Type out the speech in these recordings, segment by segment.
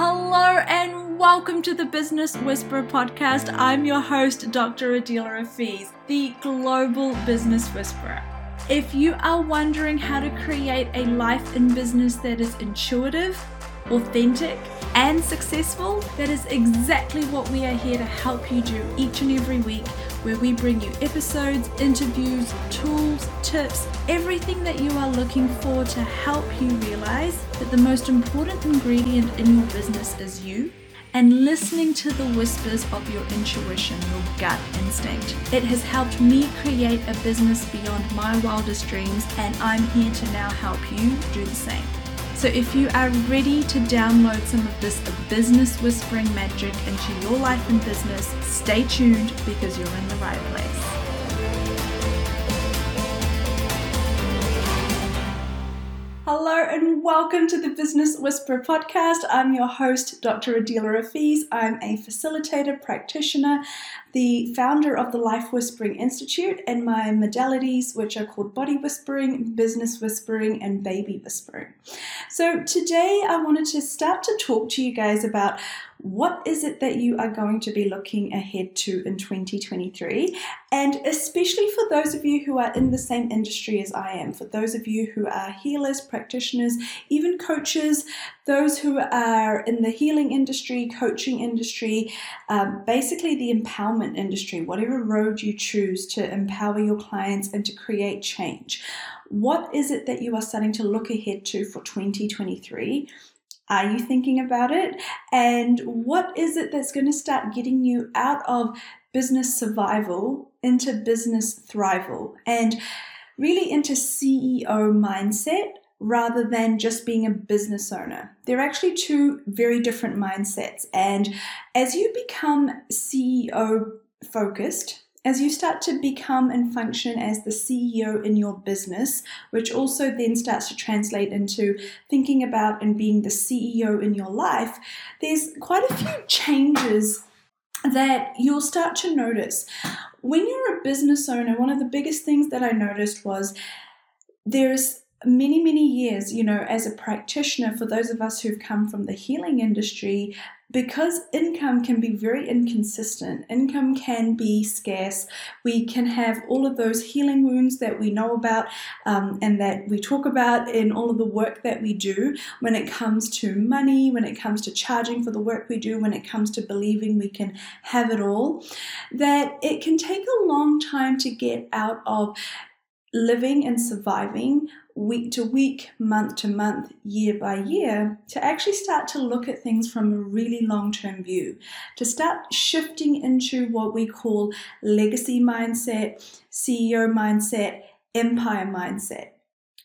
Hello and welcome to the Business Whisperer podcast. I'm your host, Dr. Adila Rafiz, the global business whisperer. If you are wondering how to create a life in business that is intuitive, authentic, and successful, that is exactly what we are here to help you do each and every week, where we bring you episodes, interviews, tools, tips, everything that you are looking for to help you realize that the most important ingredient in your business is you. And listening to the whispers of your intuition, your gut instinct. It has helped me create a business beyond my wildest dreams, and I'm here to now help you do the same. So if you are ready to download some of this business whispering magic into your life and business, stay tuned because you're in the right place. Hello and welcome to the Business Whisperer podcast. I'm your host, Dr. Adila Rafiz. I'm a facilitator, practitioner, the founder of the Life Whispering Institute, and my modalities, which are called body whispering, business whispering, and baby whispering. So, today I wanted to start to talk to you guys about what is it that you are going to be looking ahead to in 2023? And especially for those of you who are in the same industry as I am, for those of you who are healers, practitioners, even coaches, those who are in the healing industry, coaching industry, um, basically the empowerment industry, whatever road you choose to empower your clients and to create change. What is it that you are starting to look ahead to for 2023? Are you thinking about it? And what is it that's going to start getting you out of business survival into business thrival and really into CEO mindset rather than just being a business owner. They're actually two very different mindsets. And as you become CEO focused, as you start to become and function as the CEO in your business, which also then starts to translate into thinking about and being the CEO in your life, there's quite a few changes that you'll start to notice. When you're a business owner, one of the biggest things that I noticed was there's many, many years, you know, as a practitioner, for those of us who've come from the healing industry, because income can be very inconsistent, income can be scarce. We can have all of those healing wounds that we know about um, and that we talk about in all of the work that we do when it comes to money, when it comes to charging for the work we do, when it comes to believing we can have it all. That it can take a long time to get out of living and surviving week to week, month to month, year by year, to actually start to look at things from a really long term view, to start shifting into what we call legacy mindset, CEO mindset, empire mindset.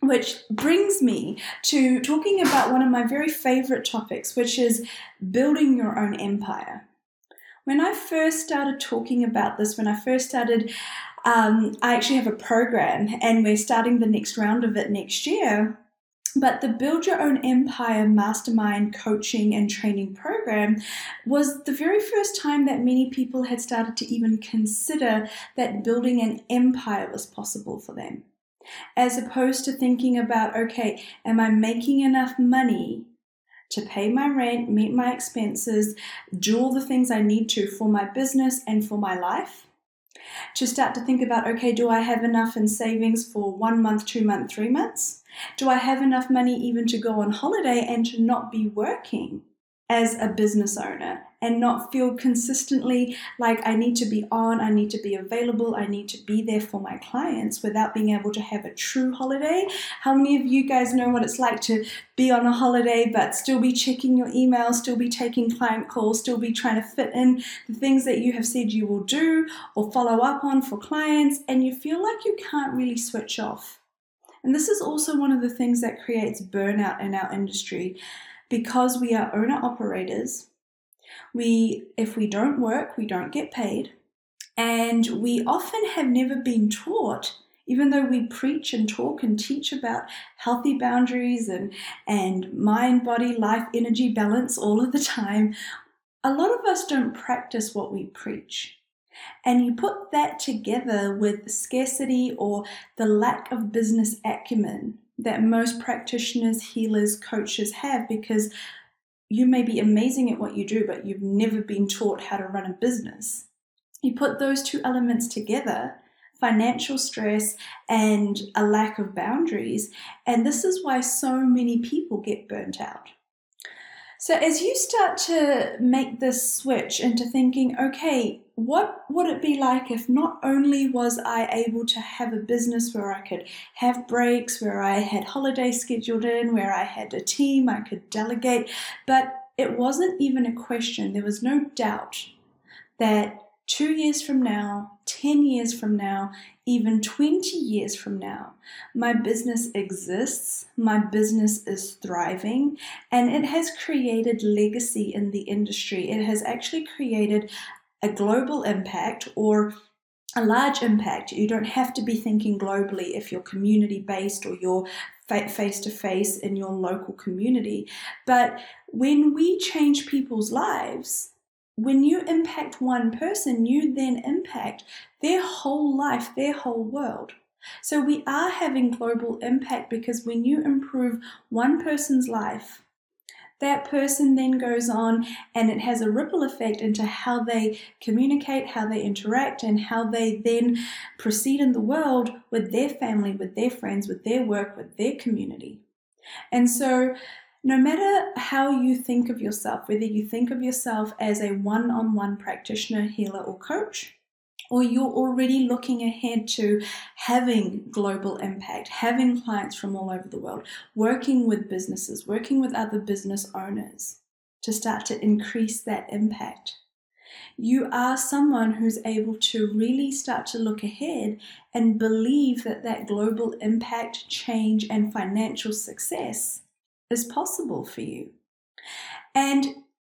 Which brings me to talking about one of my very favorite topics, which is building your own empire. When I first started talking about this, when I first started um, I actually have a program and we're starting the next round of it next year. But the Build Your Own Empire Mastermind coaching and training program was the very first time that many people had started to even consider that building an empire was possible for them. As opposed to thinking about, okay, am I making enough money to pay my rent, meet my expenses, do all the things I need to for my business and for my life? to start to think about okay, do I have enough in savings for one month, two months, three months? Do I have enough money even to go on holiday and to not be working? as a business owner and not feel consistently like I need to be on, I need to be available, I need to be there for my clients without being able to have a true holiday. How many of you guys know what it's like to be on a holiday but still be checking your emails, still be taking client calls, still be trying to fit in the things that you have said you will do or follow up on for clients, and you feel like you can't really switch off? And this is also one of the things that creates burnout in our industry because we are owner operators, we if we don't work, we don't get paid. And we often have never been taught, even though we preach and talk and teach about healthy boundaries and, and mind, body, life, energy balance all of the time, a lot of us don't practice what we preach. And you put that together with scarcity or the lack of business acumen that most practitioners, healers, coaches have because you may be amazing at what you do, but you've never been taught how to run a business. You put those two elements together financial stress and a lack of boundaries, and this is why so many people get burnt out. So, as you start to make this switch into thinking, okay, what would it be like if not only was I able to have a business where I could have breaks, where I had holidays scheduled in, where I had a team I could delegate, but it wasn't even a question. There was no doubt that two years from now, 10 years from now, even 20 years from now, my business exists, my business is thriving, and it has created legacy in the industry. It has actually created a global impact or a large impact. You don't have to be thinking globally if you're community based or you're face to face in your local community. But when we change people's lives, when you impact one person, you then impact their whole life, their whole world. So we are having global impact because when you improve one person's life, that person then goes on and it has a ripple effect into how they communicate, how they interact, and how they then proceed in the world with their family, with their friends, with their work, with their community. And so, no matter how you think of yourself, whether you think of yourself as a one on one practitioner, healer, or coach, or you're already looking ahead to having global impact, having clients from all over the world, working with businesses, working with other business owners to start to increase that impact. You are someone who's able to really start to look ahead and believe that that global impact, change, and financial success is possible for you. And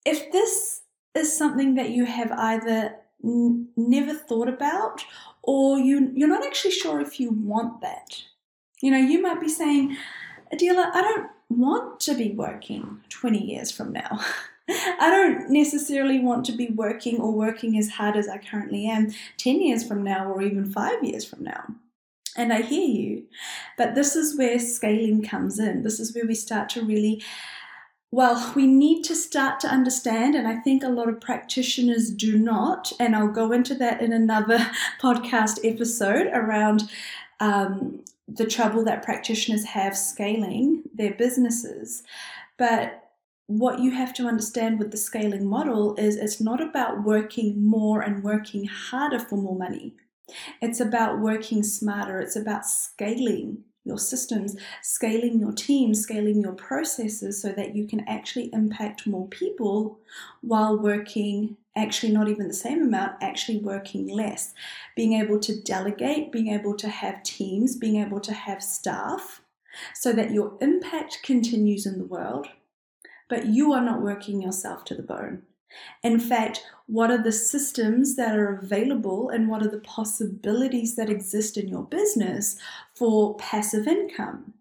if this is something that you have either n- never thought about or you you're not actually sure if you want that. You know, you might be saying, Adela, I don't want to be working 20 years from now. I don't necessarily want to be working or working as hard as I currently am 10 years from now or even 5 years from now. And I hear you. But this is where scaling comes in. This is where we start to really well, we need to start to understand, and I think a lot of practitioners do not, and I'll go into that in another podcast episode around um, the trouble that practitioners have scaling their businesses. But what you have to understand with the scaling model is it's not about working more and working harder for more money. It's about working smarter. It's about scaling your systems, scaling your team, scaling your processes so that you can actually impact more people while working actually not even the same amount, actually working less. Being able to delegate, being able to have teams, being able to have staff so that your impact continues in the world, but you are not working yourself to the bone. In fact, what are the systems that are available and what are the possibilities that exist in your business for passive income,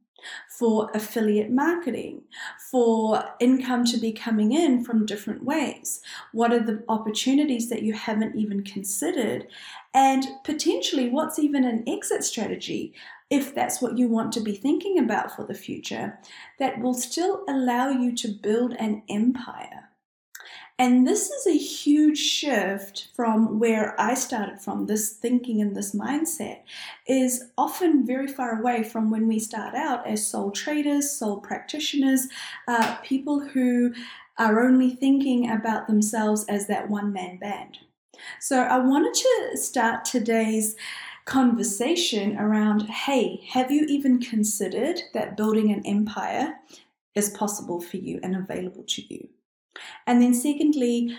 for affiliate marketing, for income to be coming in from different ways? What are the opportunities that you haven't even considered? And potentially, what's even an exit strategy? if that's what you want to be thinking about for the future, that will still allow you to build an empire and this is a huge shift from where I started from. This thinking and this mindset is often very far away from when we start out as sole traders, sole practitioners, uh, people who are only thinking about themselves as that one man band. So I wanted to start today's conversation around hey, have you even considered that building an empire is possible for you and available to you? And then, secondly,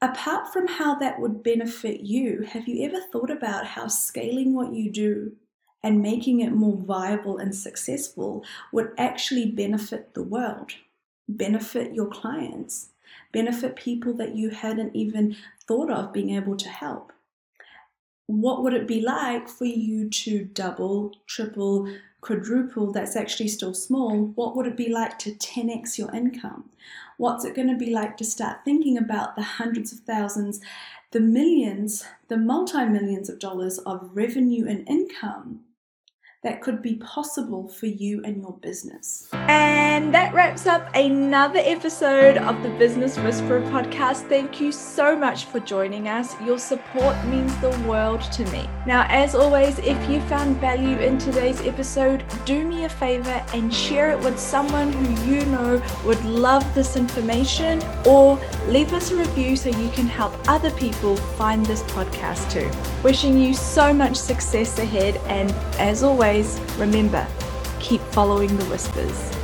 apart from how that would benefit you, have you ever thought about how scaling what you do and making it more viable and successful would actually benefit the world, benefit your clients, benefit people that you hadn't even thought of being able to help? What would it be like for you to double, triple, quadruple that's actually still small? What would it be like to 10x your income? What's it going to be like to start thinking about the hundreds of thousands, the millions, the multi millions of dollars of revenue and income that could be possible for you and your business. And that wraps up another episode of the Business Whisperer podcast. Thank you so much for joining us. Your support means the world to me. Now, as always, if you found value in today's episode, do me a favor and share it with someone who you know would love this information or leave us a review so you can help other people find this podcast too. Wishing you so much success ahead, and as always, remember keep following the whispers.